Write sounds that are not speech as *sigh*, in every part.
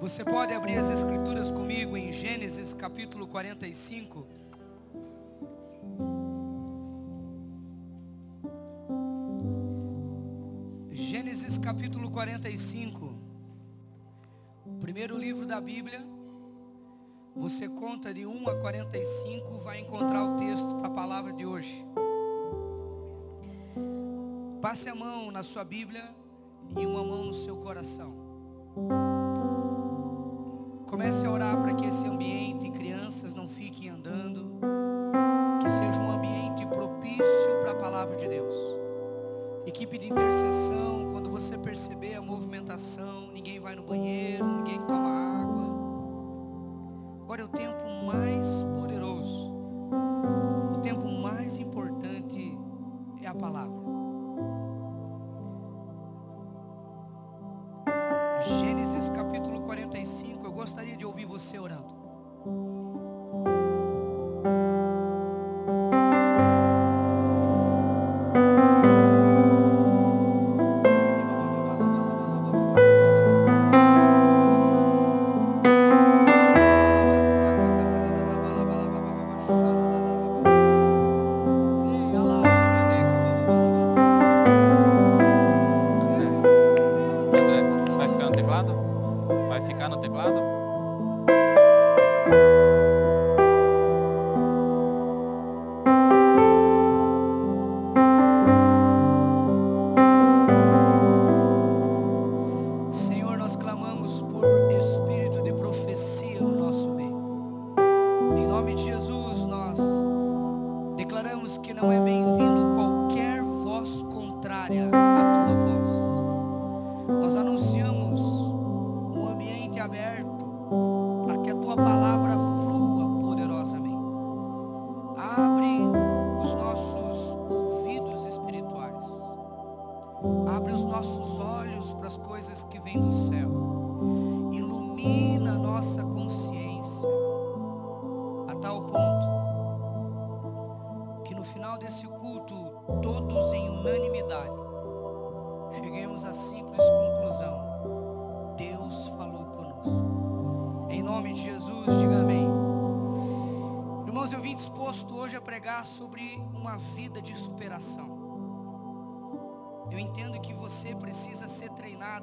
Você pode abrir as escrituras comigo em Gênesis capítulo 45. Gênesis capítulo 45. Primeiro livro da Bíblia. Você conta de 1 a 45, vai encontrar o texto para a palavra de hoje. Passe a mão na sua Bíblia e uma mão no seu coração. Comece a orar para que esse ambiente, crianças não fiquem andando, que seja um ambiente propício para a palavra de Deus. Equipe de intercessão, quando você perceber a movimentação, ninguém vai no banheiro, ninguém toma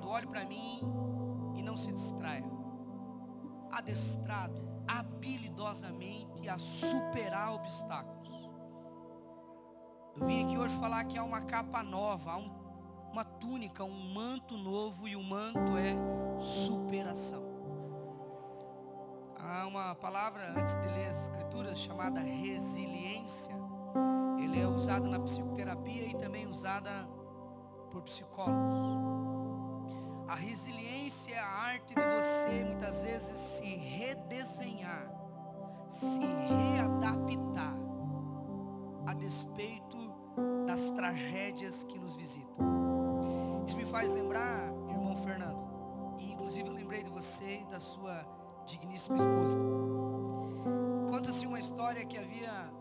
treinado. Olhe para mim e não se distraia. Adestrado habilidosamente a superar obstáculos. Eu vim aqui hoje falar que há uma capa nova, há um- uma túnica, um manto novo e o manto é superação. Há uma palavra antes de ler as escrituras chamada resiliência. Ele é usado na psicoterapia e também usada por psicólogos. A resiliência é a arte de você muitas vezes se redesenhar, se readaptar a despeito das tragédias que nos visitam. Isso me faz lembrar, irmão Fernando, e inclusive eu lembrei de você e da sua digníssima esposa. Conta-se uma história que havia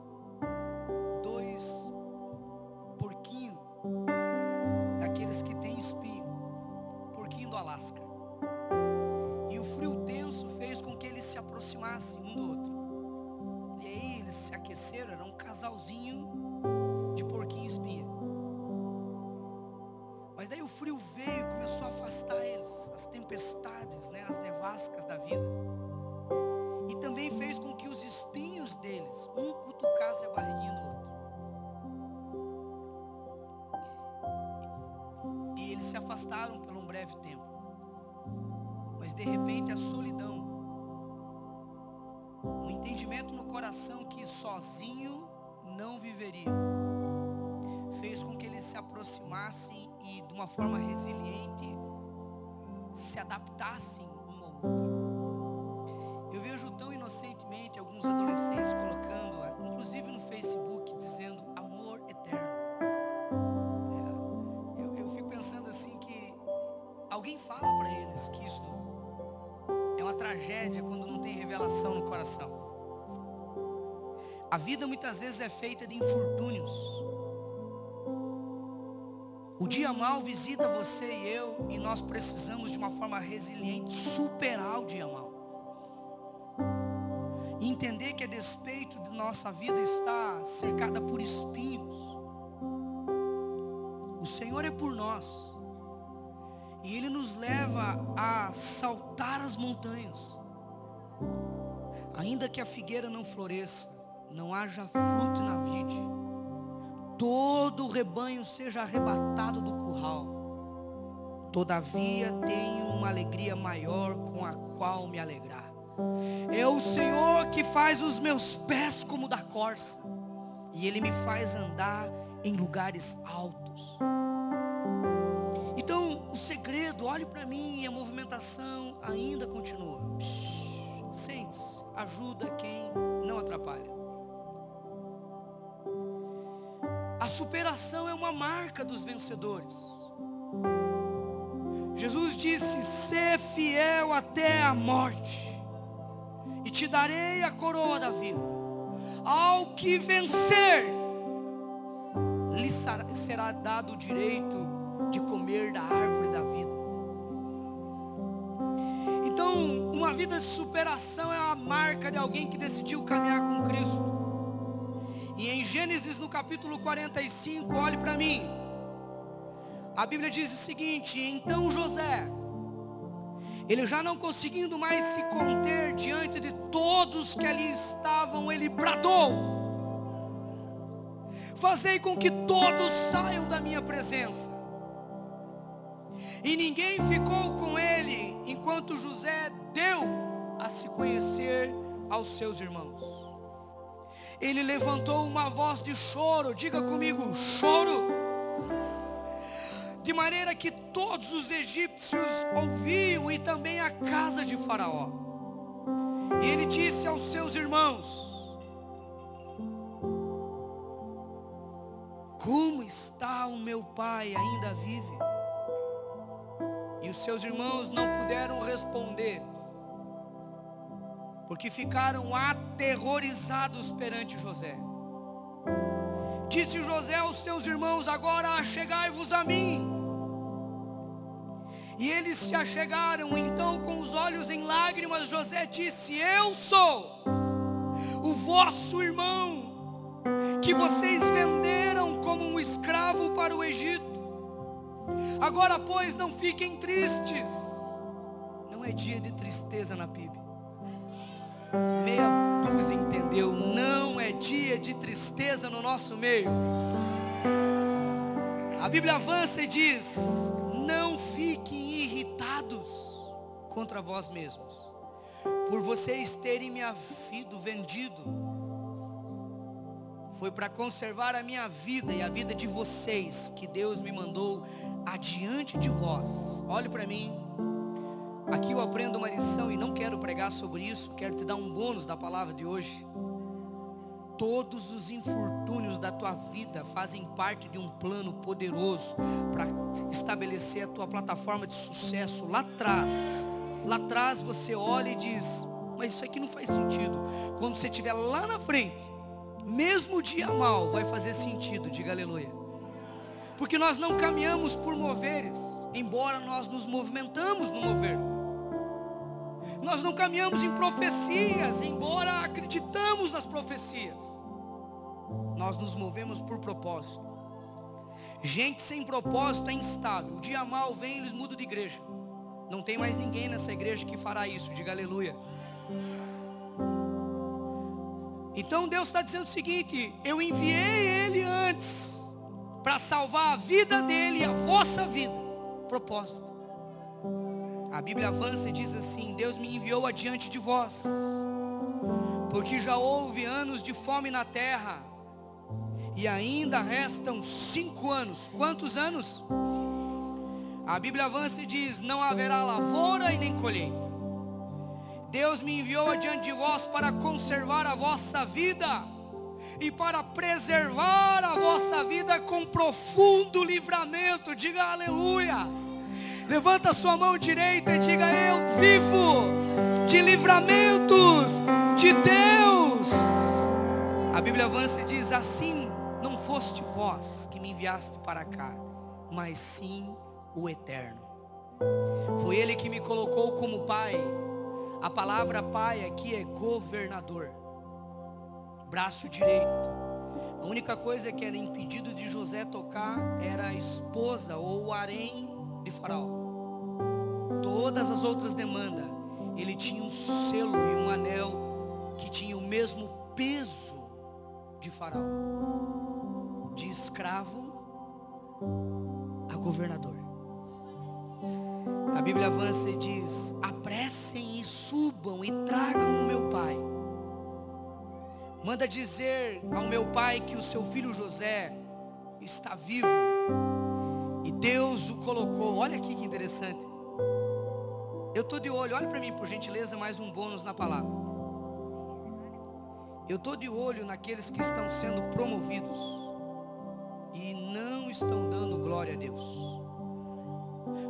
aqueceram, era um casalzinho de porquinho espinha. Mas daí o frio veio começou a afastar eles, as tempestades, né, as nevascas da vida. E também fez com que os espinhos deles, um cutucasse a barriguinha do outro. E eles se afastaram por um breve tempo. Mas de repente a solidão, que sozinho não viveria, fez com que eles se aproximassem e de uma forma resiliente se adaptassem um ao outro. Eu vejo tão inocentemente alguns adolescentes colocando, inclusive no Facebook, dizendo amor eterno. É, eu, eu fico pensando assim que alguém fala para eles que isso é uma tragédia quando não tem revelação no coração. A vida muitas vezes é feita de infortúnios. O dia mal visita você e eu, e nós precisamos de uma forma resiliente superar o dia mal. E entender que a despeito de nossa vida está cercada por espinhos. O Senhor é por nós. E Ele nos leva a saltar as montanhas. Ainda que a figueira não floresça, não haja fruto na vide, todo o rebanho seja arrebatado do curral. Todavia tenho uma alegria maior com a qual me alegrar. É o Senhor que faz os meus pés como da corça, e Ele me faz andar em lugares altos. Então, o segredo, olhe para mim, a movimentação ainda continua. Sente-se, ajuda quem não atrapalha. Superação é uma marca dos vencedores. Jesus disse: "Ser fiel até a morte, e te darei a coroa da vida. Ao que vencer, lhe será dado o direito de comer da árvore da vida." Então, uma vida de superação é a marca de alguém que decidiu caminhar com Cristo. E em Gênesis no capítulo 45, olhe para mim. A Bíblia diz o seguinte: então José, ele já não conseguindo mais se conter diante de todos que ali estavam, ele bradou: Fazei com que todos saiam da minha presença. E ninguém ficou com ele enquanto José deu a se conhecer aos seus irmãos ele levantou uma voz de choro, diga comigo, choro. De maneira que todos os egípcios ouviam e também a casa de Faraó. E ele disse aos seus irmãos: Como está o meu pai? Ainda vive? E os seus irmãos não puderam responder porque ficaram aterrorizados perante José. Disse José aos seus irmãos: Agora achegai-vos a mim. E eles se achegaram, então com os olhos em lágrimas, José disse: Eu sou o vosso irmão, que vocês venderam como um escravo para o Egito. Agora, pois, não fiquem tristes. Não é dia de tristeza na PIB meia dúzia entendeu, não é dia de tristeza no nosso meio. A Bíblia avança e diz: Não fiquem irritados contra vós mesmos, por vocês terem me havido vendido. Foi para conservar a minha vida e a vida de vocês que Deus me mandou adiante de vós. Olhe para mim, Aqui eu aprendo uma lição e não quero pregar sobre isso, quero te dar um bônus da palavra de hoje. Todos os infortúnios da tua vida fazem parte de um plano poderoso para estabelecer a tua plataforma de sucesso lá atrás. Lá atrás você olha e diz: Mas isso aqui não faz sentido. Quando você estiver lá na frente, mesmo o dia mal vai fazer sentido, diga aleluia. Porque nós não caminhamos por moveres, embora nós nos movimentamos no mover. Nós não caminhamos em profecias, embora acreditamos nas profecias. Nós nos movemos por propósito. Gente sem propósito é instável. O dia mal vem, eles mudam de igreja. Não tem mais ninguém nessa igreja que fará isso. Diga aleluia. Então Deus está dizendo o seguinte: eu enviei ele antes para salvar a vida dele e a vossa vida. Propósito. A Bíblia avança e diz assim: Deus me enviou adiante de vós, porque já houve anos de fome na terra, e ainda restam cinco anos. Quantos anos? A Bíblia avança e diz: Não haverá lavoura e nem colheita. Deus me enviou adiante de vós para conservar a vossa vida e para preservar a vossa vida com profundo livramento. Diga aleluia. Levanta a sua mão direita e diga: Eu vivo de livramentos de Deus. A Bíblia avança e diz: Assim não foste vós que me enviaste para cá, mas sim o eterno. Foi ele que me colocou como pai. A palavra pai aqui é governador, braço direito. A única coisa que era impedido de José tocar era a esposa ou o harém de Faraó. Todas as outras demandas, ele tinha um selo e um anel que tinha o mesmo peso de Faraó, de escravo a governador. A Bíblia avança e diz: apressem e subam e tragam o meu pai. Manda dizer ao meu pai que o seu filho José está vivo. Colocou. Olha aqui que interessante. Eu estou de olho, olha para mim por gentileza, mais um bônus na palavra. Eu estou de olho naqueles que estão sendo promovidos e não estão dando glória a Deus.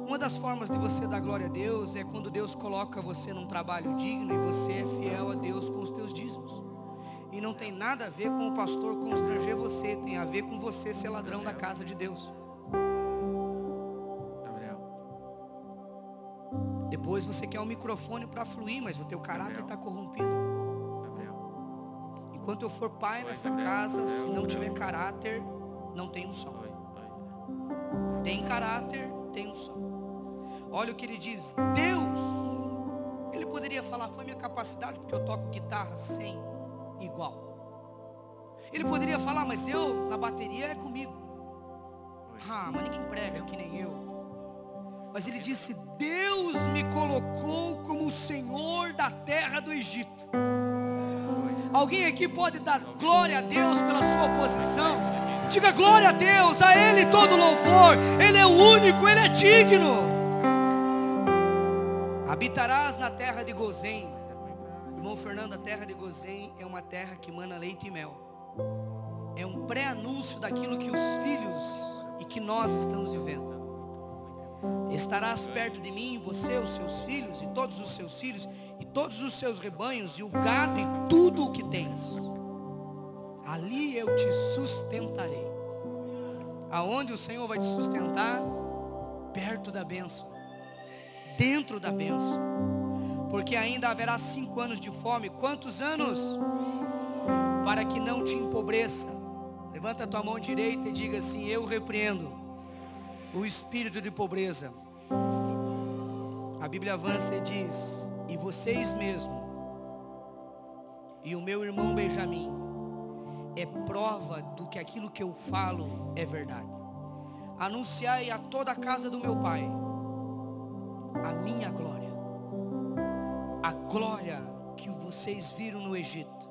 Uma das formas de você dar glória a Deus é quando Deus coloca você num trabalho digno e você é fiel a Deus com os teus dízimos. E não tem nada a ver com o pastor constranger você, tem a ver com você ser ladrão da casa de Deus. Depois você quer um microfone para fluir, mas o teu caráter está corrompido. Enquanto eu for pai nessa casa, se não tiver caráter, não tem um som. Tem caráter, tem um som. Olha o que ele diz: Deus, ele poderia falar, foi minha capacidade, porque eu toco guitarra sem igual. Ele poderia falar, mas eu, na bateria é comigo. Ah, mas ninguém prega que nem eu. Mas ele disse: Deus me colocou como o Senhor da terra do Egito. Alguém aqui pode dar glória a Deus pela sua posição? Diga glória a Deus, a Ele todo louvor. Ele é o único, Ele é digno. Habitarás na terra de Gozém. Irmão Fernando, a terra de Gozém é uma terra que mana leite e mel. É um pré-anúncio daquilo que os filhos e que nós estamos vivendo. Estarás perto de mim, você, os seus filhos e todos os seus filhos e todos os seus rebanhos e o gado e tudo o que tens. Ali eu te sustentarei. Aonde o Senhor vai te sustentar? Perto da bênção dentro da bênção. Porque ainda haverá cinco anos de fome. Quantos anos? Para que não te empobreça. Levanta a tua mão direita e diga assim: Eu repreendo o espírito de pobreza. A Bíblia avança e diz: E vocês mesmos, e o meu irmão Benjamim, é prova do que aquilo que eu falo é verdade. Anunciai a toda a casa do meu pai a minha glória. A glória que vocês viram no Egito.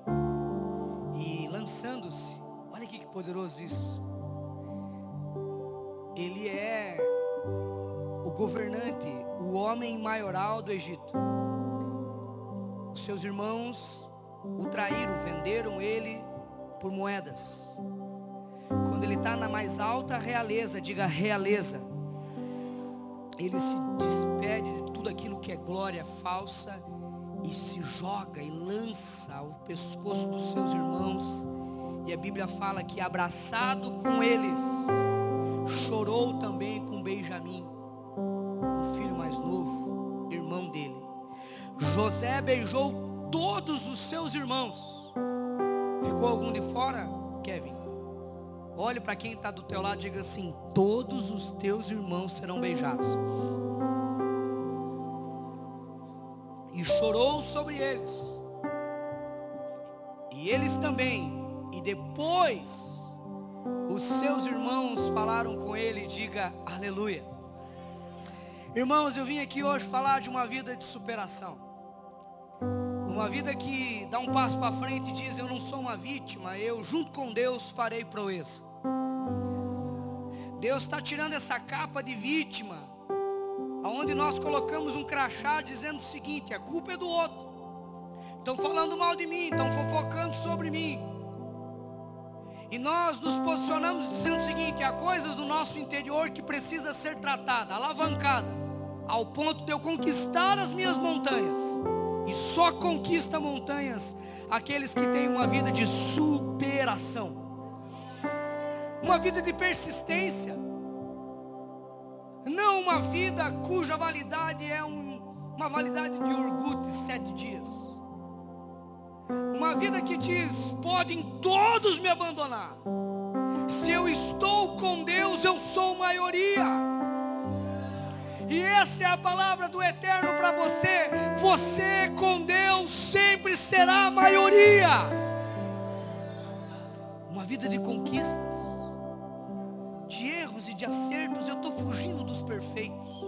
E lançando-se, olha que poderoso isso. Ele é o governante, o homem maioral do Egito. Seus irmãos o traíram, venderam ele por moedas. Quando ele está na mais alta realeza, diga realeza ele se despede de tudo aquilo que é glória falsa e se joga e lança ao pescoço dos seus irmãos. E a Bíblia fala que abraçado com eles, chorou também com Benjamim, o filho mais novo, irmão dele. José beijou todos os seus irmãos. Ficou algum de fora, Kevin? Olhe para quem está do teu lado e diga assim: todos os teus irmãos serão beijados. E chorou sobre eles. E eles também. E depois os seus irmãos falaram com ele, diga aleluia. Irmãos, eu vim aqui hoje falar de uma vida de superação. Uma vida que dá um passo para frente e diz: Eu não sou uma vítima, eu, junto com Deus, farei proeza. Deus está tirando essa capa de vítima, aonde nós colocamos um crachá dizendo o seguinte: a culpa é do outro. Estão falando mal de mim, estão fofocando sobre mim. E nós nos posicionamos dizendo o seguinte: há coisas no nosso interior que precisa ser tratada, alavancada, ao ponto de eu conquistar as minhas montanhas. E só conquista montanhas aqueles que têm uma vida de superação uma vida de persistência. uma vida cuja validade é um, uma validade de orgulho de sete dias. Uma vida que diz: podem todos me abandonar. Se eu estou com Deus, eu sou maioria. E essa é a palavra do Eterno para você. Você com Deus sempre será a maioria. Uma vida de conquistas, de erros e de acertos. Eu estou fugindo dos perfeitos.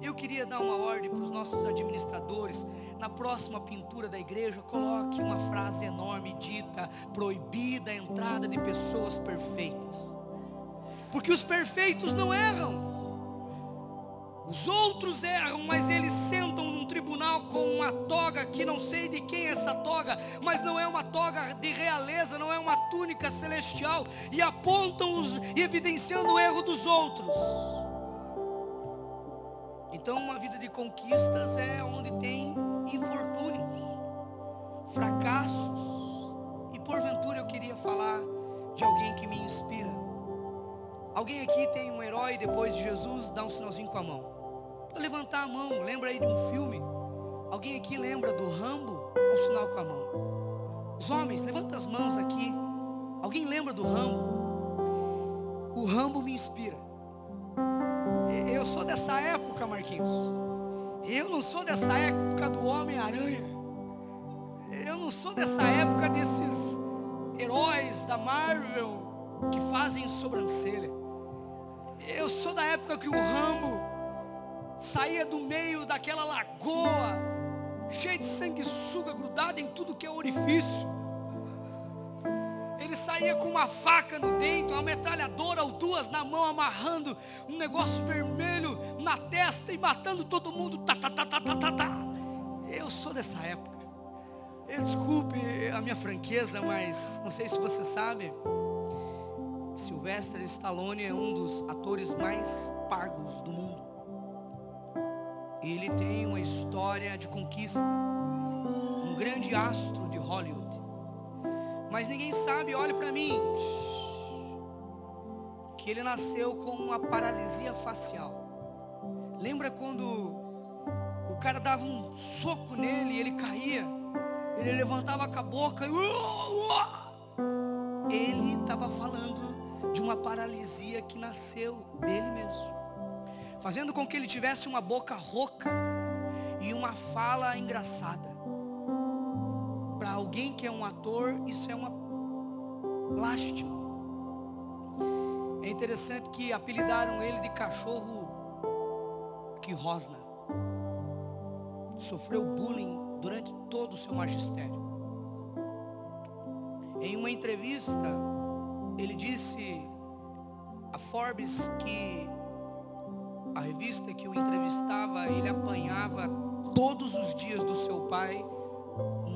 Eu queria dar uma ordem para os nossos administradores. Na próxima pintura da igreja, coloque uma frase enorme dita: proibida a entrada de pessoas perfeitas. Porque os perfeitos não erram. Os outros erram, mas eles sentam num tribunal com uma toga que não sei de quem é essa toga, mas não é uma toga de realeza, não é uma túnica celestial, e apontam os, evidenciando o erro dos outros. Então, uma vida de conquistas é onde tem infortúnios, fracassos, e porventura eu queria falar de alguém que me inspira. Alguém aqui tem um herói depois de Jesus? Dá um sinalzinho com a mão. Pode levantar a mão, lembra aí de um filme? Alguém aqui lembra do Rambo? Um sinal com a mão. Os homens, levanta as mãos aqui. Alguém lembra do Rambo? O Rambo me inspira. Eu sou dessa época, Marquinhos. Eu não sou dessa época do Homem-Aranha. Eu não sou dessa época desses heróis da Marvel que fazem sobrancelha. Eu sou da época que o Rambo saía do meio daquela lagoa, cheio de sanguessuga grudado em tudo que é orifício. Ele saía com uma faca no dente, uma metralhadora ou duas na mão, amarrando um negócio vermelho na testa e matando todo mundo. Tá, tá, tá, tá, tá, tá, tá. Eu sou dessa época. Desculpe a minha franqueza, mas não sei se você sabe. Sylvester Stallone é um dos atores mais pagos do mundo. Ele tem uma história de conquista, um grande astro de Hollywood. Mas ninguém sabe, olhe para mim, que ele nasceu com uma paralisia facial. Lembra quando o cara dava um soco nele e ele caía? Ele levantava com a boca e. Ele estava falando de uma paralisia que nasceu dele mesmo, fazendo com que ele tivesse uma boca rouca e uma fala engraçada. Para alguém que é um ator, isso é uma lástima. É interessante que apelidaram ele de cachorro que rosna. Sofreu bullying durante todo o seu magistério. Em uma entrevista, ele disse a Forbes que a revista que o entrevistava, ele apanhava todos os dias do seu pai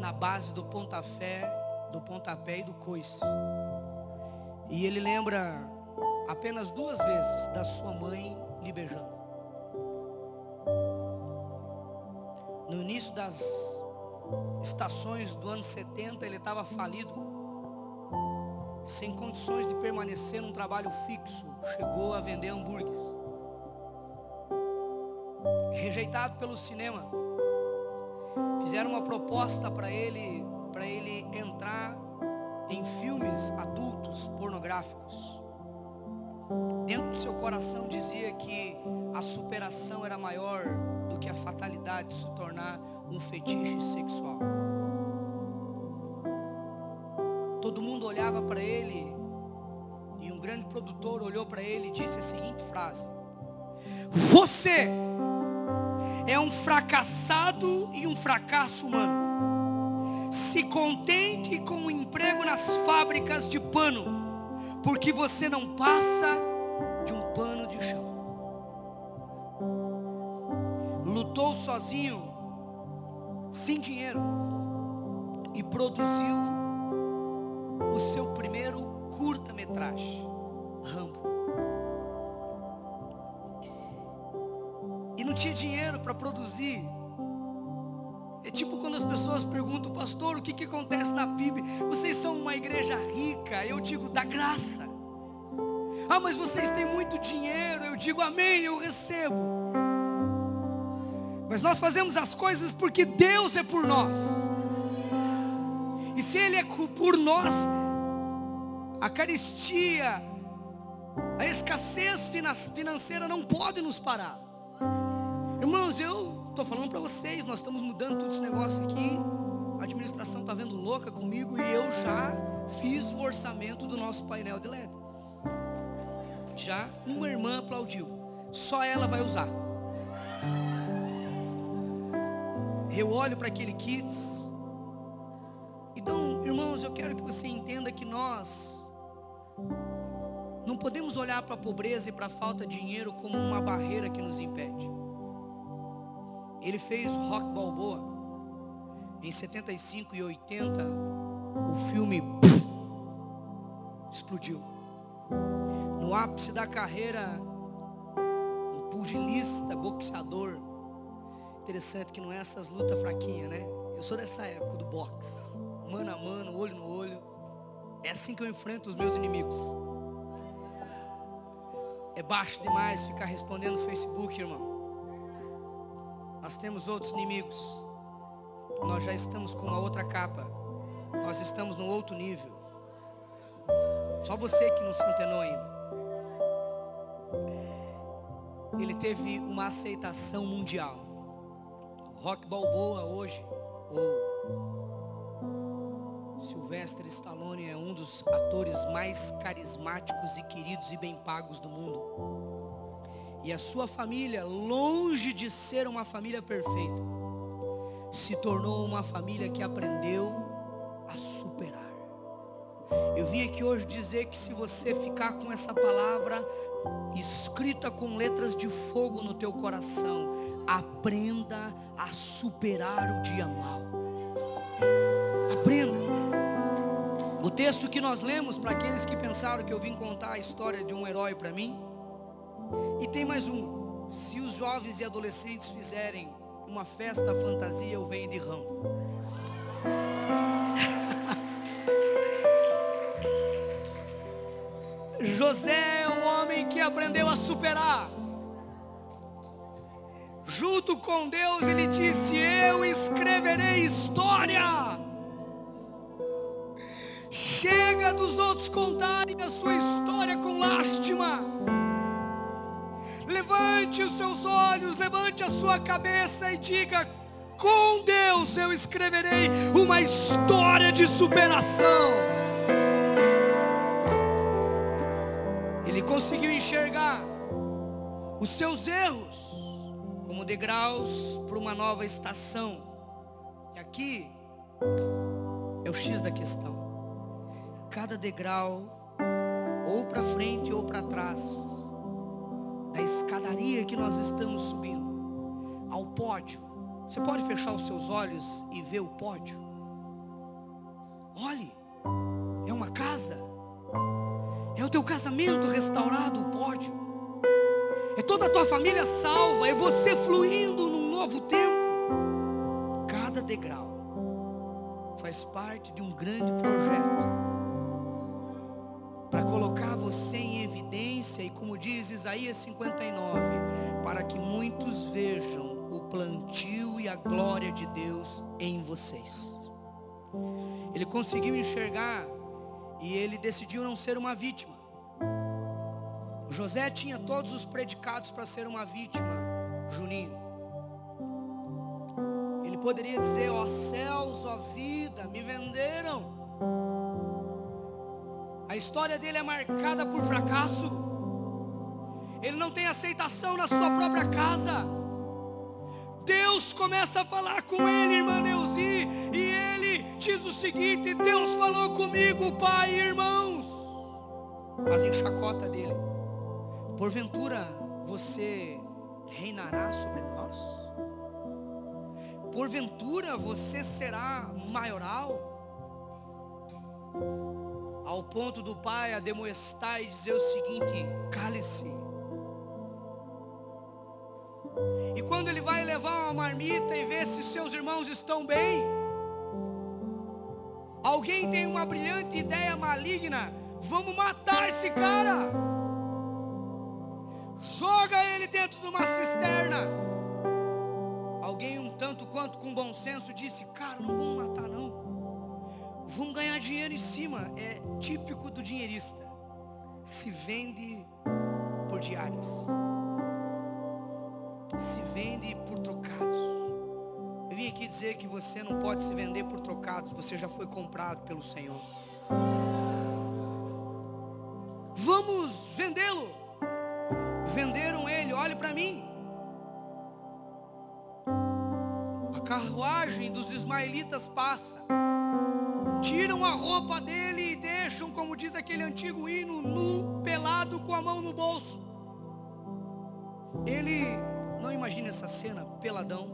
na base do pontapé, do pontapé e do coice. E ele lembra apenas duas vezes da sua mãe lhe beijando. No início das estações do ano 70, ele estava falido, sem condições de permanecer num trabalho fixo, chegou a vender hambúrgueres. Rejeitado pelo cinema, fizeram uma proposta para ele, para ele entrar em filmes adultos pornográficos. Dentro do seu coração dizia que a superação era maior do que a fatalidade de se tornar um fetiche sexual. Todo mundo olhava para ele e um grande produtor olhou para ele e disse a seguinte frase: Você é um fracassado e um fracasso humano. Se contente com o emprego nas fábricas de pano, porque você não passa de um pano de chão. Lutou sozinho, sem dinheiro, e produziu o seu primeiro curta-metragem, Rambo. Não tinha dinheiro para produzir. É tipo quando as pessoas perguntam, pastor, o que, que acontece na PIB? Vocês são uma igreja rica, eu digo, da graça. Ah, mas vocês têm muito dinheiro. Eu digo amém, eu recebo. Mas nós fazemos as coisas porque Deus é por nós. E se Ele é por nós, a caristia, a escassez financeira não pode nos parar. Irmãos, eu estou falando para vocês, nós estamos mudando todo esse negócio aqui. A administração está vendo louca comigo e eu já fiz o orçamento do nosso painel de LED. Já uma irmã aplaudiu. Só ela vai usar. Eu olho para aquele kits. Então, irmãos, eu quero que você entenda que nós não podemos olhar para a pobreza e para a falta de dinheiro como uma barreira que nos impede. Ele fez Rock Balboa. Em 75 e 80, o filme explodiu. No ápice da carreira, um pugilista, boxeador. Interessante que não é essas lutas fraquinhas, né? Eu sou dessa época do boxe. Mano a mano, olho no olho. É assim que eu enfrento os meus inimigos. É baixo demais ficar respondendo no Facebook, irmão. Nós temos outros inimigos. Nós já estamos com uma outra capa. Nós estamos no outro nível. Só você que não se antenou ainda. Ele teve uma aceitação mundial. Rock Balboa hoje, ou Sylvester Stallone é um dos atores mais carismáticos e queridos e bem pagos do mundo. E a sua família, longe de ser uma família perfeita, se tornou uma família que aprendeu a superar. Eu vim aqui hoje dizer que se você ficar com essa palavra escrita com letras de fogo no teu coração, aprenda a superar o dia mal. Aprenda. O texto que nós lemos, para aqueles que pensaram que eu vim contar a história de um herói para mim, e tem mais um. Se os jovens e adolescentes fizerem uma festa fantasia, eu venho de Rambo. *laughs* José é um homem que aprendeu a superar. Junto com Deus, ele disse: Eu escreverei história. Chega dos outros contarem a sua história com lástima. Levante os seus olhos, levante a sua cabeça e diga: com Deus eu escreverei uma história de superação. Ele conseguiu enxergar os seus erros como degraus para uma nova estação. E aqui é o X da questão cada degrau, ou para frente ou para trás, da escadaria que nós estamos subindo, ao pódio. Você pode fechar os seus olhos e ver o pódio? Olhe, é uma casa, é o teu casamento restaurado, o pódio, é toda a tua família salva, é você fluindo num novo tempo. Cada degrau faz parte de um grande projeto colocar você em evidência, e como diz Isaías 59, para que muitos vejam o plantio e a glória de Deus em vocês. Ele conseguiu enxergar e ele decidiu não ser uma vítima. José tinha todos os predicados para ser uma vítima, Juninho. Ele poderia dizer: ó céus, ó vida, me venderam a história dele é marcada por fracasso. Ele não tem aceitação na sua própria casa. Deus começa a falar com ele, irmã Neuzi, e ele diz o seguinte: Deus falou comigo, pai e irmãos. Fazem chacota dele. Porventura você reinará sobre nós? Porventura você será maioral? Ao ponto do pai ademoestar e dizer o seguinte: cale-se. E quando ele vai levar uma marmita e ver se seus irmãos estão bem, alguém tem uma brilhante ideia maligna: vamos matar esse cara. joga ele dentro de uma cisterna. Alguém um tanto quanto com bom senso disse: Cara, não vamos matar não. Vamos ganhar dinheiro em cima. É típico do dinheirista. Se vende por diárias. Se vende por trocados. Eu vim aqui dizer que você não pode se vender por trocados. Você já foi comprado pelo Senhor. Vamos vendê-lo. Venderam ele, olhe para mim. A carruagem dos ismaelitas passa. Tiram a roupa dele e deixam, como diz aquele antigo hino, nu, pelado com a mão no bolso. Ele, não imagina essa cena, peladão.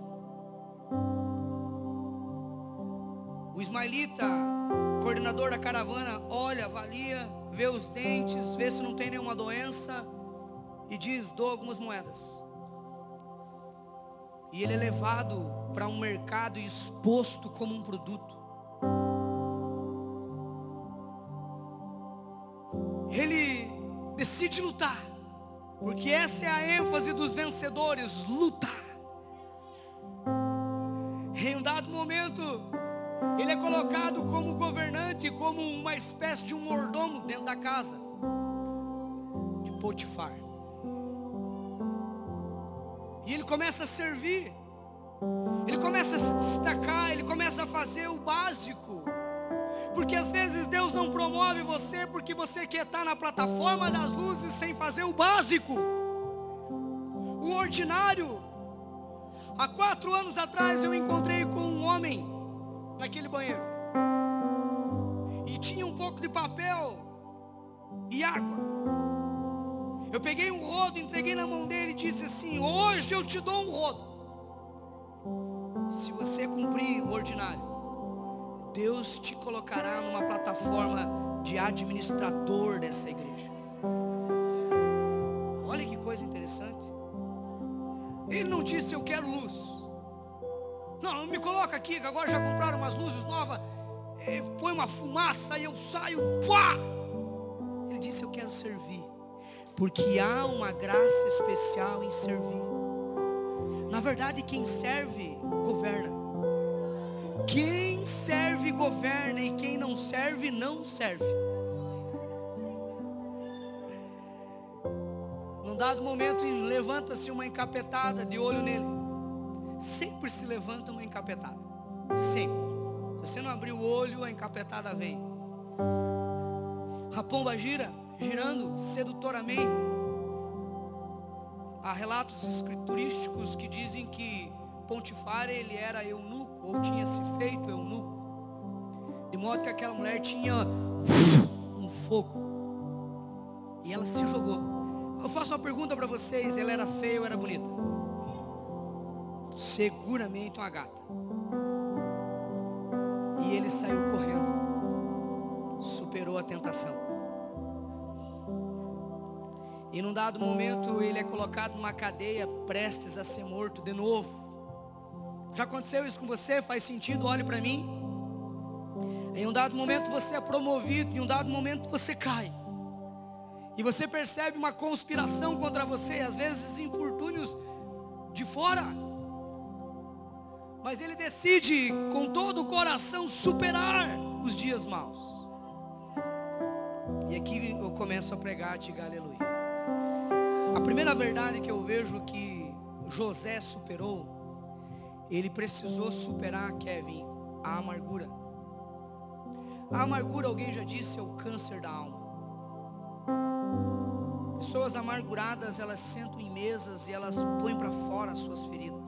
O ismaelita, coordenador da caravana, olha, avalia, vê os dentes, vê se não tem nenhuma doença e diz: dou algumas moedas. E ele é levado para um mercado exposto como um produto. Decide lutar, porque essa é a ênfase dos vencedores: lutar. Em um dado momento, ele é colocado como governante, como uma espécie de um mordomo dentro da casa de Potifar. E ele começa a servir. Ele começa a se destacar, ele começa a fazer o básico. Porque às vezes Deus não promove você porque você quer estar na plataforma das luzes sem fazer o básico. O ordinário. Há quatro anos atrás eu encontrei com um homem naquele banheiro. E tinha um pouco de papel e água. Eu peguei um rodo, entreguei na mão dele e disse assim: Hoje eu te dou um rodo. Se você cumprir o ordinário, Deus te colocará numa plataforma de administrador dessa igreja. Olha que coisa interessante. Ele não disse eu quero luz. Não, me coloca aqui, que agora já compraram umas luzes novas. É, põe uma fumaça e eu saio. Pá! Ele disse eu quero servir. Porque há uma graça especial em servir. Na verdade, quem serve, governa. Quem serve, governa. E quem não serve, não serve. Num dado momento, levanta-se uma encapetada de olho nele. Sempre se levanta uma encapetada. Sempre. Se você não abrir o olho, a encapetada vem. A pomba gira, girando sedutoramente. Há relatos escriturísticos que dizem que Pontifar ele era eunuco ou tinha se feito eunuco. De modo que aquela mulher tinha um fogo. E ela se jogou. Eu faço uma pergunta para vocês, ela era feia ou era bonita? Seguramente uma gata. E ele saiu correndo. Superou a tentação. E num dado momento ele é colocado numa cadeia prestes a ser morto de novo. Já aconteceu isso com você? Faz sentido? Olhe para mim. Em um dado momento você é promovido, em um dado momento você cai. E você percebe uma conspiração contra você, às vezes infortúnios de fora. Mas ele decide com todo o coração superar os dias maus. E aqui eu começo a pregar, diga aleluia. A primeira verdade que eu vejo que José superou ele precisou superar, Kevin, a amargura. A amargura, alguém já disse, é o câncer da alma. Pessoas amarguradas, elas sentam em mesas e elas põem para fora as suas feridas.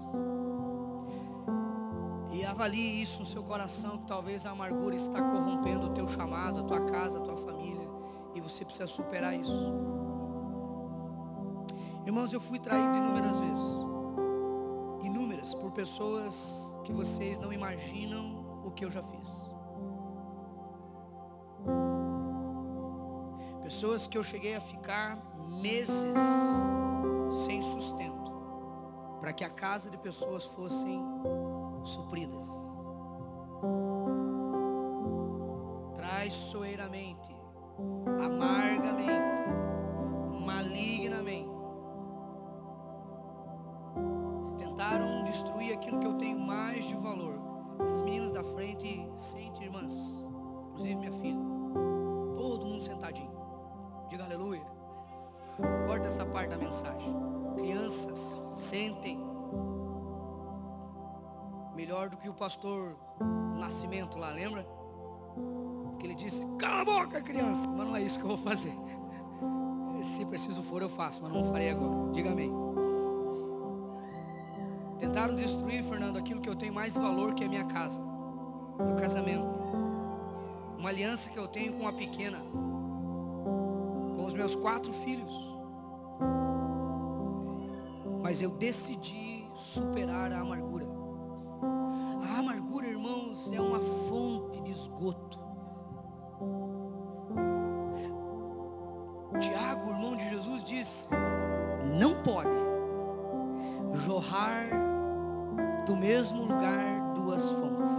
E avalie isso no seu coração, que talvez a amargura está corrompendo o teu chamado, a tua casa, a tua família. E você precisa superar isso. Irmãos, eu fui traído inúmeras vezes por pessoas que vocês não imaginam o que eu já fiz. Pessoas que eu cheguei a ficar meses sem sustento, para que a casa de pessoas fossem supridas. Traiçoeiramente, amargamente, malignamente, destruir aquilo que eu tenho mais de valor. Essas meninas da frente, sente, irmãs. Inclusive minha filha. Todo mundo sentadinho. Diga aleluia. Corta essa parte da mensagem. Crianças, sentem. Melhor do que o pastor Nascimento lá, lembra? Que ele disse: Cala a boca, criança. Mas não é isso que eu vou fazer. *laughs* Se preciso for, eu faço, mas não farei agora. Diga amém. Tentaram destruir, Fernando, aquilo que eu tenho mais valor que é a minha casa, meu casamento. Uma aliança que eu tenho com a pequena, com os meus quatro filhos. Mas eu decidi superar a amargura. A amargura, irmãos, é uma fonte de esgoto. Mesmo lugar duas fontes.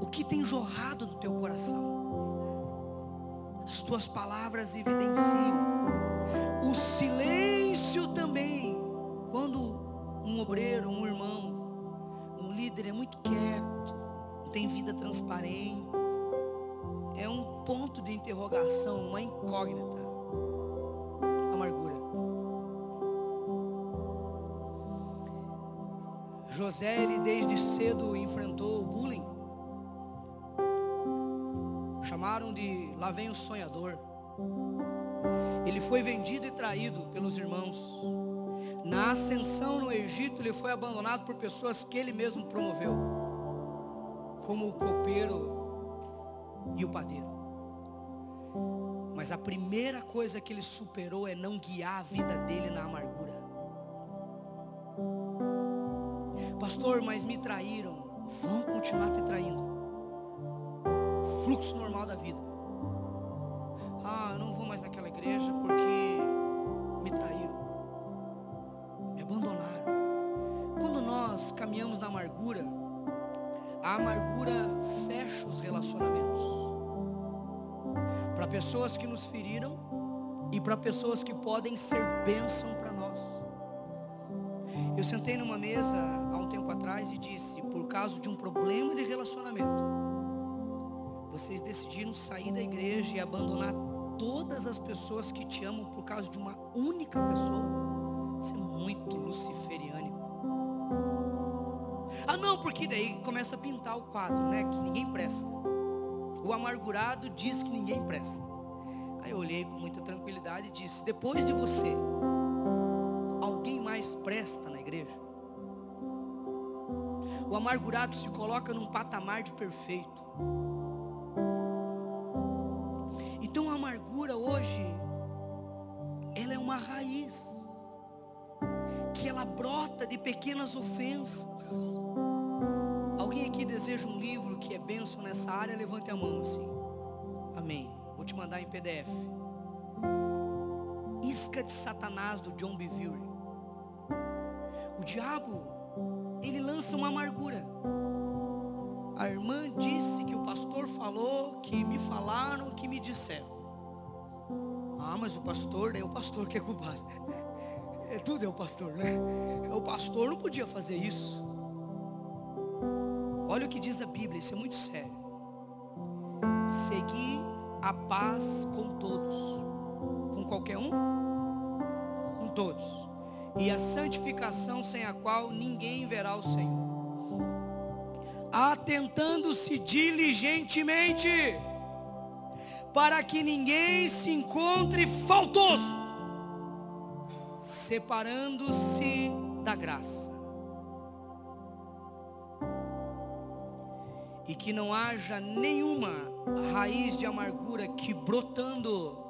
O que tem jorrado do teu coração? As tuas palavras evidenciam. O silêncio também. Quando um obreiro, um irmão, um líder é muito quieto, não tem vida transparente, é um ponto de interrogação, uma incógnita. José, ele desde cedo enfrentou o bullying. Chamaram de lá vem o sonhador. Ele foi vendido e traído pelos irmãos. Na ascensão no Egito, ele foi abandonado por pessoas que ele mesmo promoveu, como o copeiro e o padeiro. Mas a primeira coisa que ele superou é não guiar a vida dele na amargura. Pastor, mas me traíram. Vão continuar te traindo. Fluxo normal da vida. Ah, eu não vou mais naquela igreja porque me traíram. Me abandonaram. Quando nós caminhamos na amargura, a amargura fecha os relacionamentos. Para pessoas que nos feriram e para pessoas que podem ser bênção para nós. Eu sentei numa mesa há um tempo atrás e disse, por causa de um problema de relacionamento, vocês decidiram sair da igreja e abandonar todas as pessoas que te amam por causa de uma única pessoa. Isso é muito luciferiânico. Ah não, porque daí começa a pintar o quadro, né? Que ninguém presta. O amargurado diz que ninguém presta. Aí eu olhei com muita tranquilidade e disse, depois de você, mais presta na igreja? O amargurado se coloca num patamar de perfeito. Então a amargura hoje, ela é uma raiz que ela brota de pequenas ofensas. Alguém aqui deseja um livro que é benção nessa área? Levante a mão assim. Amém. Vou te mandar em PDF. Isca de Satanás do John Bevere. O diabo, ele lança uma amargura. A irmã disse que o pastor falou, que me falaram, que me disseram. Ah, mas o pastor, é o pastor que é culpado. *laughs* É tudo é o pastor, né? O pastor não podia fazer isso. Olha o que diz a Bíblia, isso é muito sério. Seguir a paz com todos. Com qualquer um? Com todos. E a santificação sem a qual ninguém verá o Senhor. Atentando-se diligentemente, para que ninguém se encontre faltoso, separando-se da graça. e que não haja nenhuma raiz de amargura que brotando.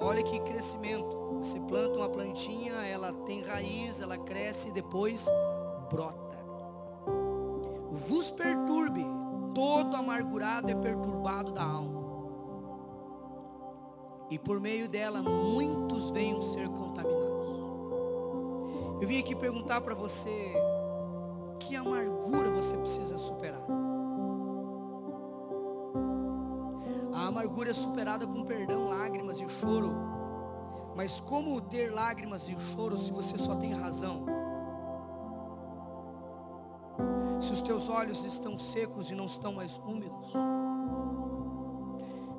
Olha que crescimento. Você planta uma plantinha, ela tem raiz, ela cresce e depois brota. Vos perturbe, todo amargurado é perturbado da alma. E por meio dela muitos venham ser contaminados. Eu vim aqui perguntar para você que amargura você precisa superar. A amargura é superada com perdão, lágrimas e choro. Mas como ter lágrimas e choro se você só tem razão? se os teus olhos estão secos e não estão mais úmidos.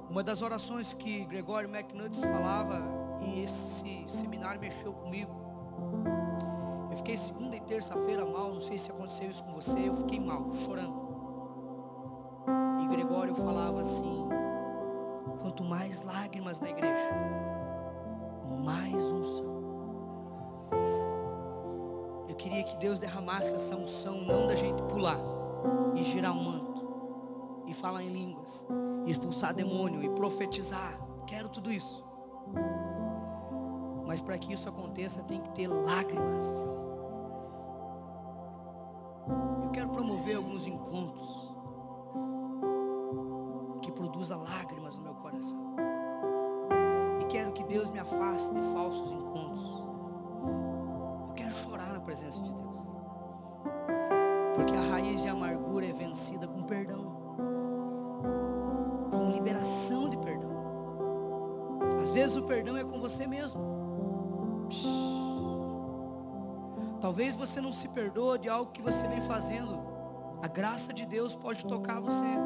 Uma das orações que Gregório McNutt falava, e esse seminário mexeu comigo. Eu fiquei segunda e terça-feira mal, não sei se aconteceu isso com você, eu fiquei mal, chorando. E Gregório falava assim: quanto mais lágrimas na igreja, mais unção. Eu queria que Deus derramasse essa unção, não da gente pular e girar um manto, e falar em línguas, e expulsar demônio, e profetizar. Quero tudo isso. Mas para que isso aconteça, tem que ter lágrimas. Eu quero promover alguns encontros produza lágrimas no meu coração. E quero que Deus me afaste de falsos encontros. Eu quero chorar na presença de Deus. Porque a raiz de amargura é vencida com perdão. Com liberação de perdão. Às vezes o perdão é com você mesmo. Talvez você não se perdoa de algo que você vem fazendo. A graça de Deus pode tocar você.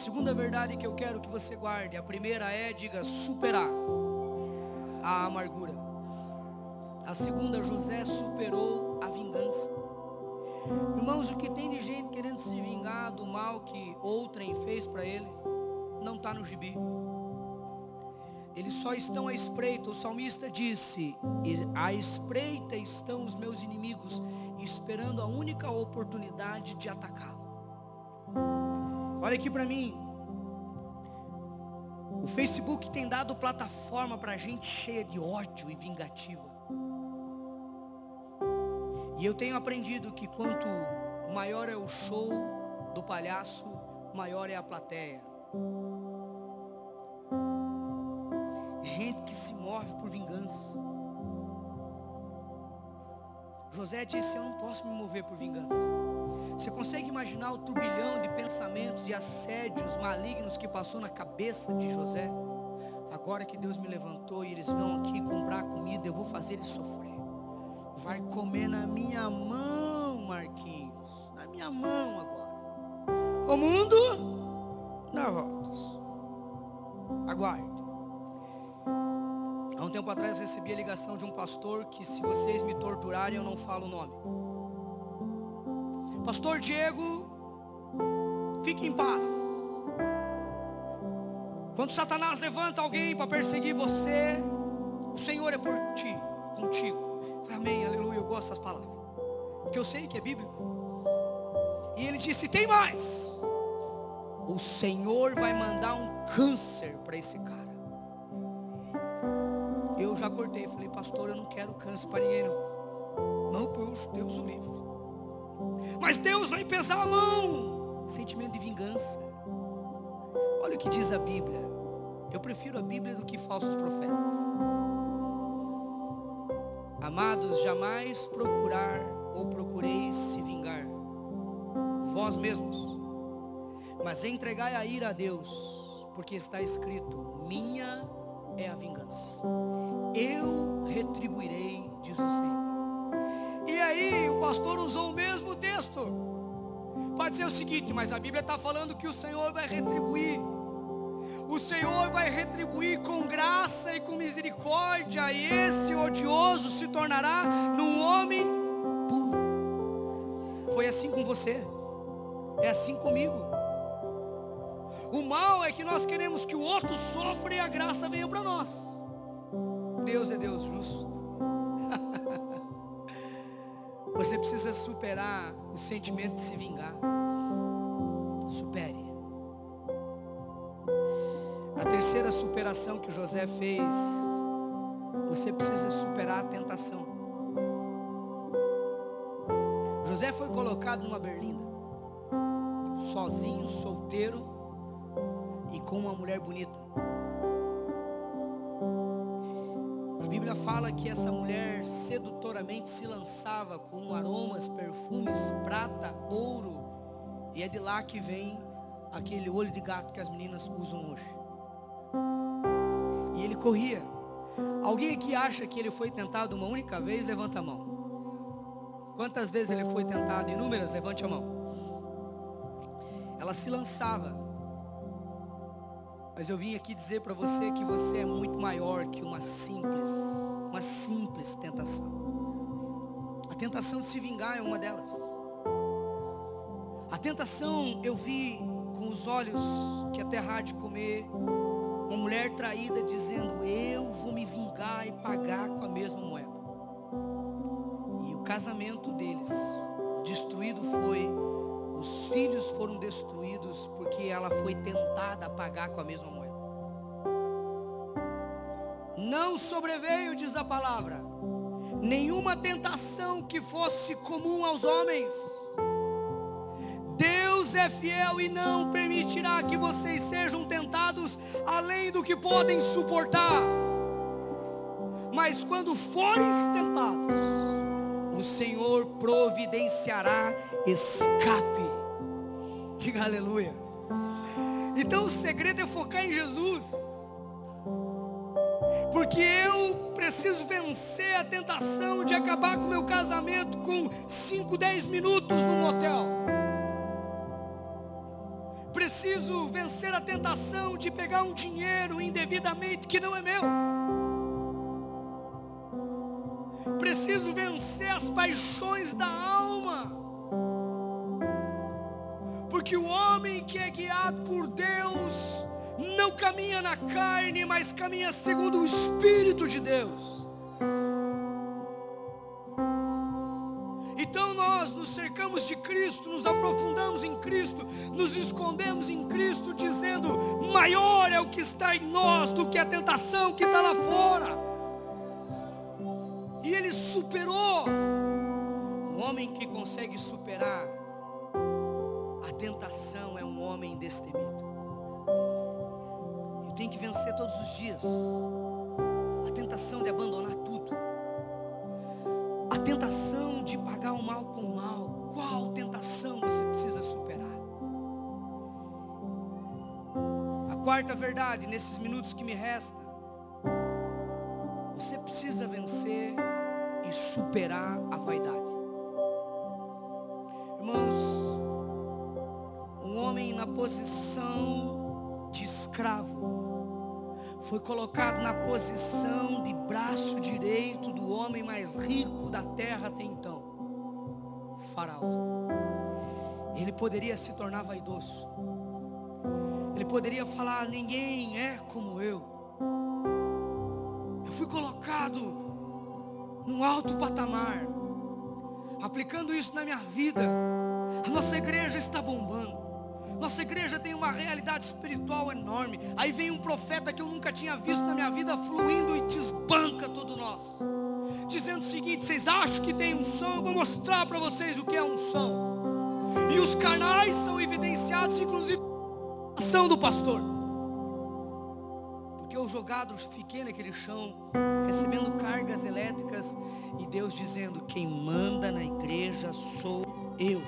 Segunda verdade que eu quero que você guarde, a primeira é, diga, superar a amargura. A segunda, José superou a vingança. Irmãos, o que tem de gente querendo se vingar do mal que outrem fez para ele, não está no gibi. Eles só estão à espreita. O salmista disse: À espreita estão os meus inimigos, esperando a única oportunidade de atacá-lo. Olha aqui para mim. O Facebook tem dado plataforma para gente cheia de ódio e vingativa. E eu tenho aprendido que quanto maior é o show do palhaço, maior é a plateia. Gente que se move por vingança. José disse: Eu não posso me mover por vingança. Você consegue imaginar o turbilhão de pensamentos e assédios malignos que passou na cabeça de José? Agora que Deus me levantou e eles vão aqui comprar comida, eu vou fazer eles sofrer. Vai comer na minha mão, Marquinhos. Na minha mão agora. O mundo dá voltas. Aguarde. Há um tempo atrás recebi a ligação de um pastor que se vocês me torturarem eu não falo o nome. Pastor Diego, fique em paz. Quando Satanás levanta alguém para perseguir você, o Senhor é por ti, contigo. Amém, aleluia, eu gosto dessas palavras. Porque eu sei que é bíblico. E ele disse: tem mais. O Senhor vai mandar um câncer para esse cara. Eu já cortei, falei, pastor, eu não quero câncer para ninguém não. Não, pois Deus o livre. Mas Deus vai pesar a mão. Sentimento de vingança. Olha o que diz a Bíblia. Eu prefiro a Bíblia do que falsos profetas. Amados, jamais procurar ou procureis se vingar, vós mesmos, mas entregai a ira a Deus, porque está escrito: minha é a vingança, eu retribuirei, diz o Senhor. E aí, o pastor usou o mesmo texto. Pode ser o seguinte, mas a Bíblia está falando que o Senhor vai retribuir. O Senhor vai retribuir com graça e com misericórdia, e esse odioso se tornará num homem puro. Foi assim com você, é assim comigo. O mal é que nós queremos que o outro sofra e a graça venha para nós. Deus é Deus justo. Você precisa superar o sentimento de se vingar. Supere. A terceira superação que José fez, você precisa superar a tentação. José foi colocado numa berlinda, sozinho, solteiro e com uma mulher bonita. A Bíblia fala que essa mulher se lançava com aromas, perfumes, prata, ouro, e é de lá que vem aquele olho de gato que as meninas usam hoje. E ele corria. Alguém aqui acha que ele foi tentado uma única vez? Levanta a mão. Quantas vezes ele foi tentado? Inúmeras, levante a mão. Ela se lançava. Mas eu vim aqui dizer para você que você é muito maior que uma simples, uma simples tentação. Tentação de se vingar é uma delas. A tentação eu vi com os olhos que até de comer uma mulher traída dizendo: Eu vou me vingar e pagar com a mesma moeda. E o casamento deles destruído foi, os filhos foram destruídos porque ela foi tentada a pagar com a mesma moeda. Não sobreveio, diz a palavra, nenhuma tentação que fosse comum aos homens Deus é fiel e não permitirá que vocês sejam tentados além do que podem suportar. Mas quando forem tentados, o Senhor providenciará escape. Diga aleluia. Então o segredo é focar em Jesus. Porque eu preciso vencer a tentação de acabar com meu casamento com 5, 10 minutos no motel preciso vencer a tentação de pegar um dinheiro indevidamente que não é meu. Preciso vencer as paixões da alma. Porque o homem que é guiado por Deus não caminha na carne, mas caminha segundo o Espírito de Deus. cercamos de Cristo, nos aprofundamos em Cristo, nos escondemos em Cristo, dizendo: maior é o que está em nós do que a tentação que está lá fora. E ele superou. O homem que consegue superar a tentação é um homem destemido. Tem que vencer todos os dias a tentação de abandonar tudo, a tentação de pagar o mal com o mal, qual tentação você precisa superar? A quarta verdade, nesses minutos que me restam, você precisa vencer e superar a vaidade. Irmãos, um homem na posição de escravo foi colocado na posição de braço direito do homem mais rico da terra até então. Faraó. Ele poderia se tornar vaidoso. Ele poderia falar: ninguém é como eu. Eu fui colocado num alto patamar. Aplicando isso na minha vida, a nossa igreja está bombando. Nossa igreja tem uma realidade espiritual enorme. Aí vem um profeta que eu nunca tinha visto na minha vida fluindo e desbanca todo nós dizendo o seguinte: vocês acham que tem unção? Eu vou mostrar para vocês o que é unção. E os canais são evidenciados, inclusive, a ação do pastor. Porque eu jogado fiquei naquele chão, recebendo cargas elétricas, e Deus dizendo: quem manda na igreja sou eu.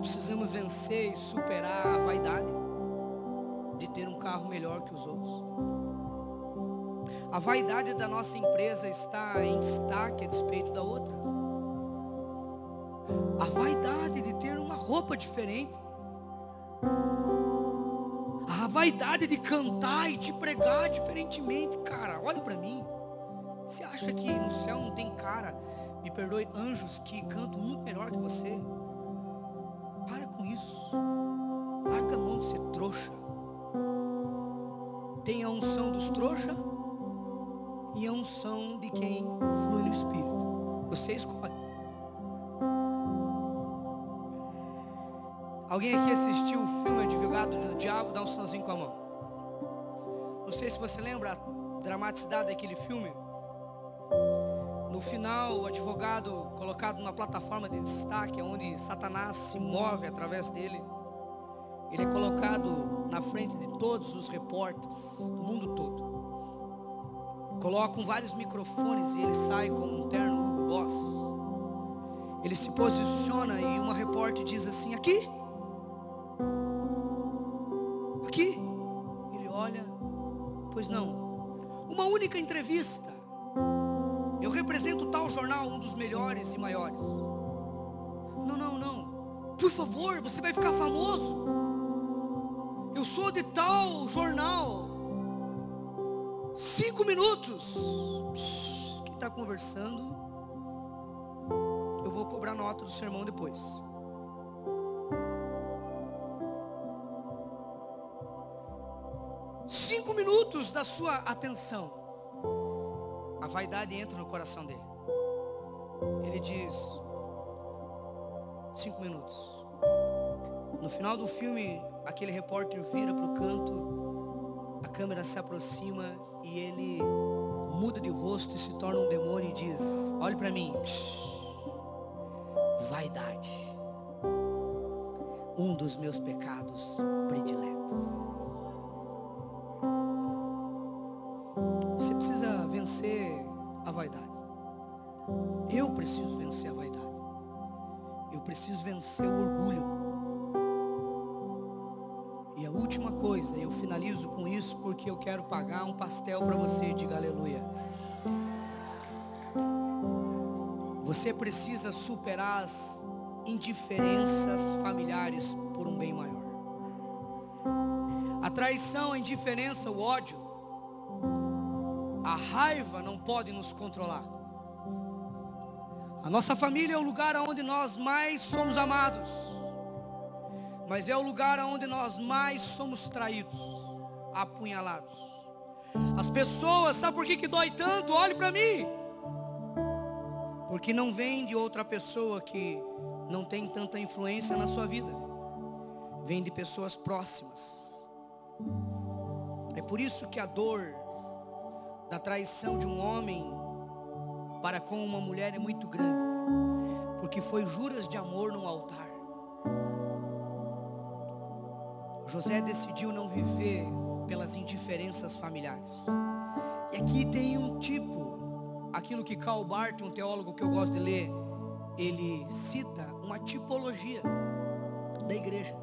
Precisamos vencer e superar a vaidade de ter um carro melhor que os outros. A vaidade da nossa empresa está em destaque a despeito da outra. A vaidade de ter uma roupa diferente. A vaidade de cantar e de pregar diferentemente, cara. Olha para mim. Você acha que no céu não tem cara, me perdoe, anjos que cantam muito melhor que você? Para com isso. Larga a mão de ser trouxa tem a unção dos trouxas e a unção de quem flui no Espírito. Você escolhe. Alguém aqui assistiu o filme Advogado do Diabo? Dá um sinalzinho com a mão. Não sei se você lembra a dramaticidade daquele filme. No final, o advogado colocado numa plataforma de destaque, onde Satanás se move através dele. Ele é colocado na frente de todos os repórteres do mundo todo. Colocam vários microfones e ele sai com um terno Hugo Boss. Ele se posiciona e uma repórter diz assim: Aqui, aqui. Ele olha, pois não. uma única entrevista. Eu represento tal jornal, um dos melhores e maiores. Não, não, não. Por favor, você vai ficar famoso. Eu sou de tal jornal. Cinco minutos. Psh, quem está conversando? Eu vou cobrar nota do sermão depois. Cinco minutos da sua atenção. Vaidade entra no coração dele. Ele diz: cinco minutos. No final do filme, aquele repórter vira para o canto, a câmera se aproxima e ele muda de rosto e se torna um demônio e diz: Olhe para mim, vaidade, um dos meus pecados prediletos. Vencer a vaidade. Eu preciso vencer a vaidade. Eu preciso vencer o orgulho. E a última coisa, eu finalizo com isso porque eu quero pagar um pastel para você, diga aleluia. Você precisa superar as indiferenças familiares por um bem maior. A traição, a indiferença, o ódio, a raiva não pode nos controlar. A nossa família é o lugar onde nós mais somos amados mas é o lugar onde nós mais somos traídos, apunhalados. As pessoas, sabe por que, que dói tanto? Olhe para mim. Porque não vem de outra pessoa que não tem tanta influência na sua vida. Vem de pessoas próximas. É por isso que a dor da traição de um homem para com uma mulher é muito grande. Porque foi juras de amor no altar. José decidiu não viver pelas indiferenças familiares. E aqui tem um tipo, aquilo que Karl Barth, um teólogo que eu gosto de ler, ele cita uma tipologia da igreja.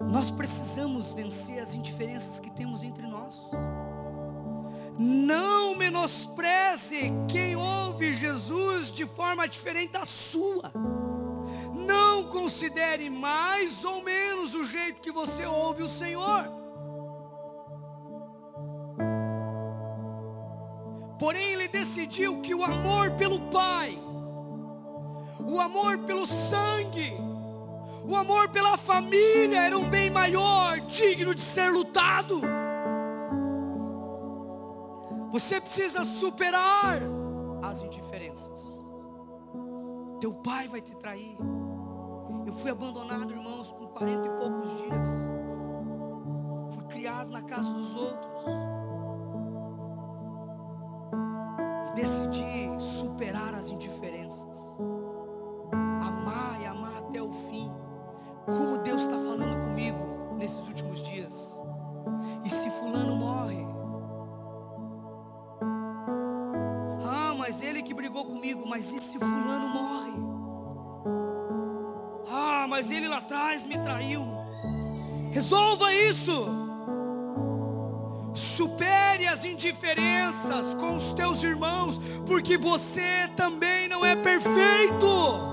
Nós precisamos vencer as indiferenças que temos entre nós. Não menospreze quem ouve Jesus de forma diferente da sua. Não considere mais ou menos o jeito que você ouve o Senhor. Porém, ele decidiu que o amor pelo Pai, o amor pelo sangue, o amor pela família era um bem maior, digno de ser lutado. Você precisa superar as indiferenças. Teu pai vai te trair. Eu fui abandonado, irmãos, com 40 e poucos dias. Fui criado na casa dos outros. E decidi superar as indiferenças. Me traiu. Resolva isso. Supere as indiferenças com os teus irmãos, porque você também não é perfeito.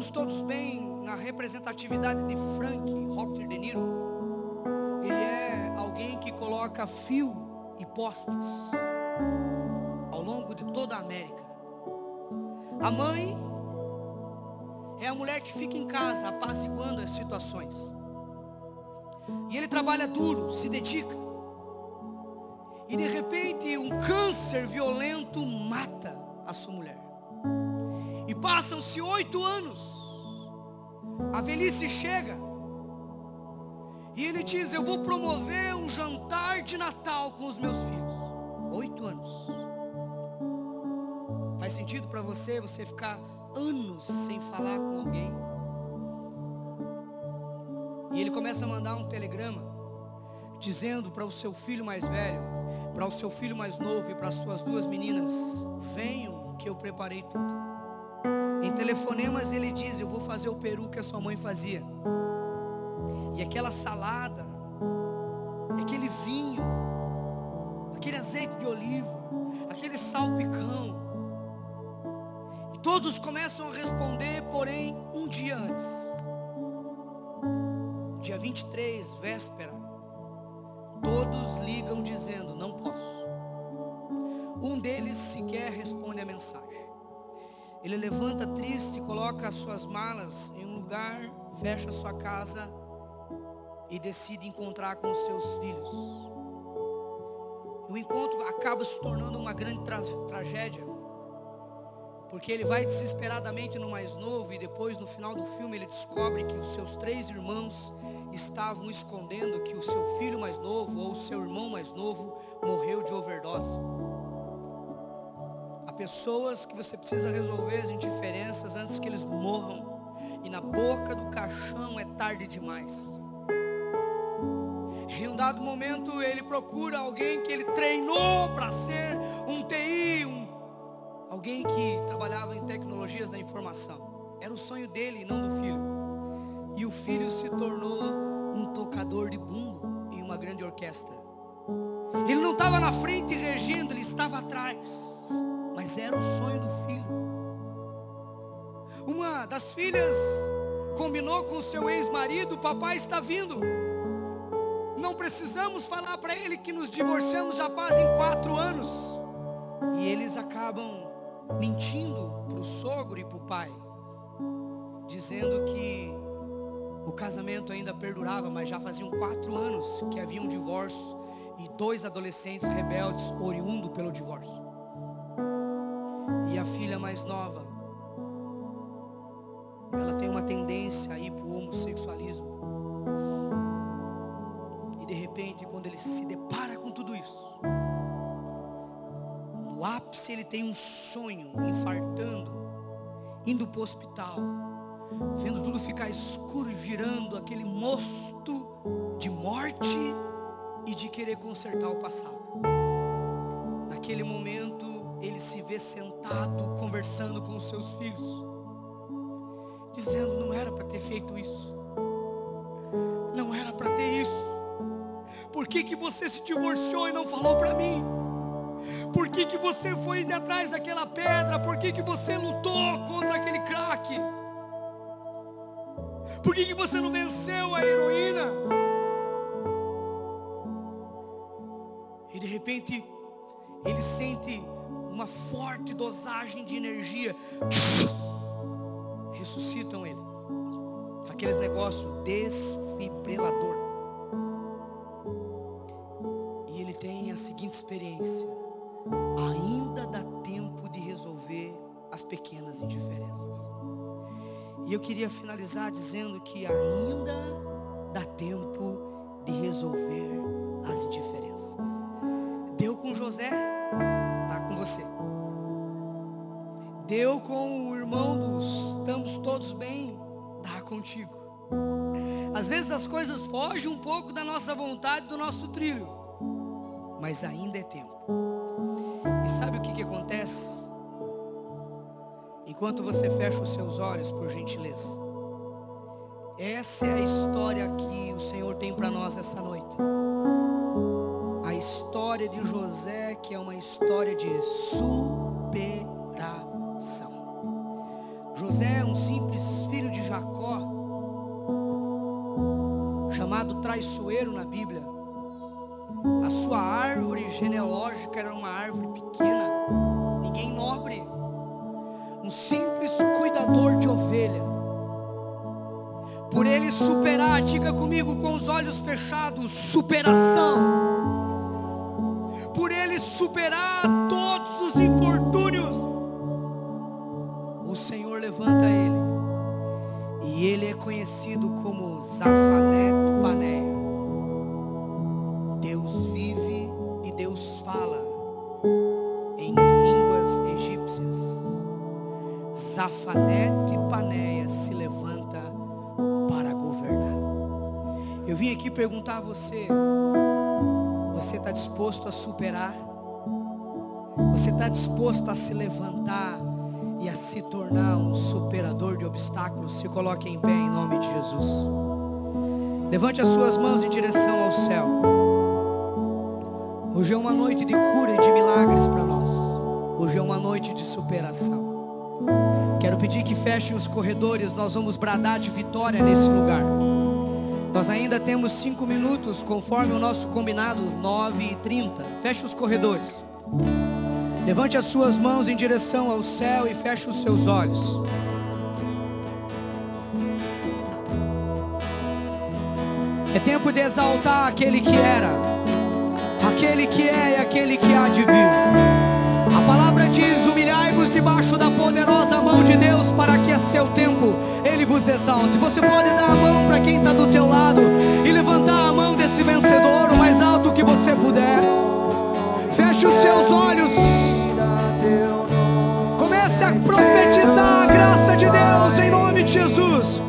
Estamos todos bem na representatividade de Frank Robert De Niro. Ele é alguém que coloca fio e postes ao longo de toda a América. A mãe é a mulher que fica em casa apaziguando as situações. E ele trabalha duro, se dedica. E de repente um câncer violento mata a sua mulher. Passam-se oito anos. A velhice chega. E ele diz: Eu vou promover um jantar de Natal com os meus filhos. Oito anos. Faz sentido para você você ficar anos sem falar com alguém? E ele começa a mandar um telegrama dizendo para o seu filho mais velho, para o seu filho mais novo e para as suas duas meninas: venham que eu preparei tudo. Em telefonemas ele diz: Eu vou fazer o peru que a sua mãe fazia. E aquela salada, aquele vinho, aquele azeite de oliva, aquele salpicão. E todos começam a responder, porém, um dia antes. Dia 23, véspera. Todos ligam dizendo: Não posso. Um deles sequer responde a mensagem. Ele levanta triste, coloca as suas malas em um lugar, fecha sua casa e decide encontrar com os seus filhos. O encontro acaba se tornando uma grande tra tragédia, porque ele vai desesperadamente no mais novo e depois no final do filme ele descobre que os seus três irmãos estavam escondendo que o seu filho mais novo ou o seu irmão mais novo morreu de overdose. Pessoas que você precisa resolver as indiferenças antes que eles morram. E na boca do caixão é tarde demais. Em um dado momento ele procura alguém que ele treinou para ser um TI, um, alguém que trabalhava em tecnologias da informação. Era o sonho dele, não do filho. E o filho se tornou um tocador de bumbo em uma grande orquestra. Ele não estava na frente regendo, ele estava atrás. Mas era o sonho do filho. Uma das filhas combinou com seu ex-marido: Papai está vindo. Não precisamos falar para ele que nos divorciamos já fazem quatro anos. E eles acabam mentindo para o sogro e para o pai, dizendo que o casamento ainda perdurava, mas já faziam quatro anos que havia um divórcio e dois adolescentes rebeldes oriundo pelo divórcio. E a filha mais nova, ela tem uma tendência a ir para o homossexualismo de repente, quando ele se depara com tudo isso, no ápice ele tem um sonho, infartando, indo para o hospital, vendo tudo ficar escuro, girando aquele mosto de morte e de querer consertar o passado. Naquele momento, ele se vê sentado, conversando com os seus filhos, dizendo: não era para ter feito isso, não era para ter isso. Por que, que você se divorciou e não falou para mim? Por que, que você foi atrás daquela pedra? Por que, que você lutou contra aquele crack? Por que, que você não venceu a heroína? E de repente, ele sente uma forte dosagem de energia. Ressuscitam ele. Aqueles negócios desfibrilador. tem a seguinte experiência: ainda dá tempo de resolver as pequenas indiferenças. E eu queria finalizar dizendo que ainda dá tempo de resolver as indiferenças. Deu com o irmão dos estamos todos bem, tá contigo. Às vezes as coisas fogem um pouco da nossa vontade, do nosso trilho mas ainda é tempo. E sabe o que, que acontece? Enquanto você fecha os seus olhos, por gentileza, essa é a história que o Senhor tem para nós essa noite. A história de José, que é uma história de superação. Traiçoeiro na Bíblia a sua árvore genealógica era uma árvore pequena, ninguém nobre, um simples cuidador de ovelha. Por ele superar, diga comigo com os olhos fechados, superação. Por ele superar todos os infortúnios, o Senhor levanta ele, é conhecido como Zafanet Pané. Zafanete e Paneia se levanta para governar. vim aqui perguntar a você: você está disposto a superar? Você está disposto a se levantar e a se tornar um superador de obstáculos? Se coloque em pé em nome de Jesus. Levante as suas mãos em direção ao céu. Hoje é uma noite de cura e de milagres para nós. Hoje é uma noite de superação. Quero pedir que fechem os corredores, nós vamos bradar de vitória nesse lugar. Nós ainda temos cinco minutos, conforme o nosso combinado, 9 e 30. Feche os corredores. Levante as suas mãos em direção ao céu e feche os seus olhos. É tempo de exaltar aquele que era, aquele que é e aquele que há de vir. A palavra diz: humilhai-vos debaixo da poderosa mão de Deus, para que a seu tempo Ele vos exalte. Você pode dar a mão para quem está do teu lado e levantar a mão desse vencedor o mais alto que você puder. Feche os seus olhos. Comece a profetizar a graça de Deus em nome de Jesus.